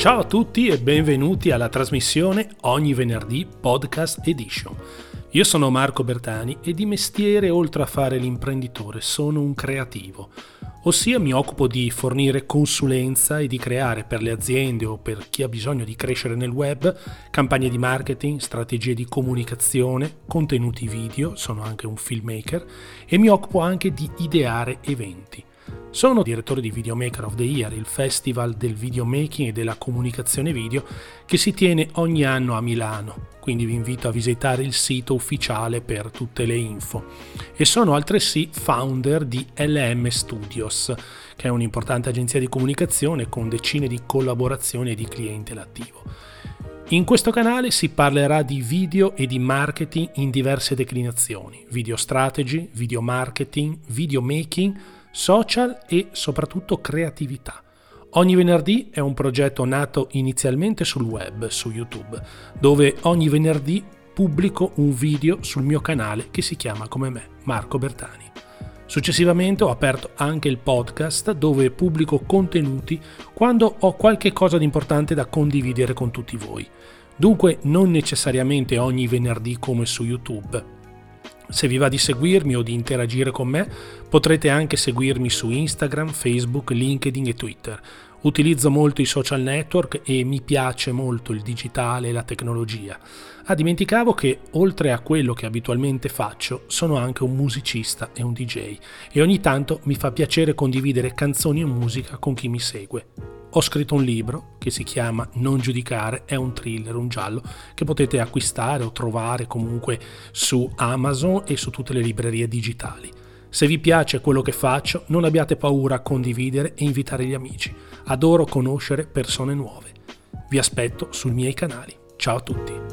Ciao a tutti e benvenuti alla trasmissione Ogni venerdì Podcast Edition. Io sono Marco Bertani e di mestiere, oltre a fare l'imprenditore, sono un creativo, ossia mi occupo di fornire consulenza e di creare per le aziende o per chi ha bisogno di crescere nel web campagne di marketing, strategie di comunicazione, contenuti video, sono anche un filmmaker e mi occupo anche di ideare eventi. Sono direttore di Videomaker of the Year, il festival del videomaking e della comunicazione video che si tiene ogni anno a Milano, quindi vi invito a visitare il sito ufficiale per tutte le info. E sono altresì founder di LM Studios, che è un'importante agenzia di comunicazione con decine di collaborazioni e di clientela attivo. In questo canale si parlerà di video e di marketing in diverse declinazioni, video strategy, video marketing, video making, social e soprattutto creatività. Ogni venerdì è un progetto nato inizialmente sul web, su YouTube, dove ogni venerdì pubblico un video sul mio canale che si chiama come me, Marco Bertani. Successivamente ho aperto anche il podcast dove pubblico contenuti quando ho qualche cosa di importante da condividere con tutti voi. Dunque non necessariamente ogni venerdì come su YouTube, se vi va di seguirmi o di interagire con me, potrete anche seguirmi su Instagram, Facebook, LinkedIn e Twitter. Utilizzo molto i social network e mi piace molto il digitale e la tecnologia. Ah, dimenticavo che oltre a quello che abitualmente faccio, sono anche un musicista e un DJ e ogni tanto mi fa piacere condividere canzoni e musica con chi mi segue ho scritto un libro che si chiama Non giudicare, è un thriller, un giallo che potete acquistare o trovare comunque su Amazon e su tutte le librerie digitali. Se vi piace quello che faccio, non abbiate paura a condividere e invitare gli amici. Adoro conoscere persone nuove. Vi aspetto sui miei canali. Ciao a tutti.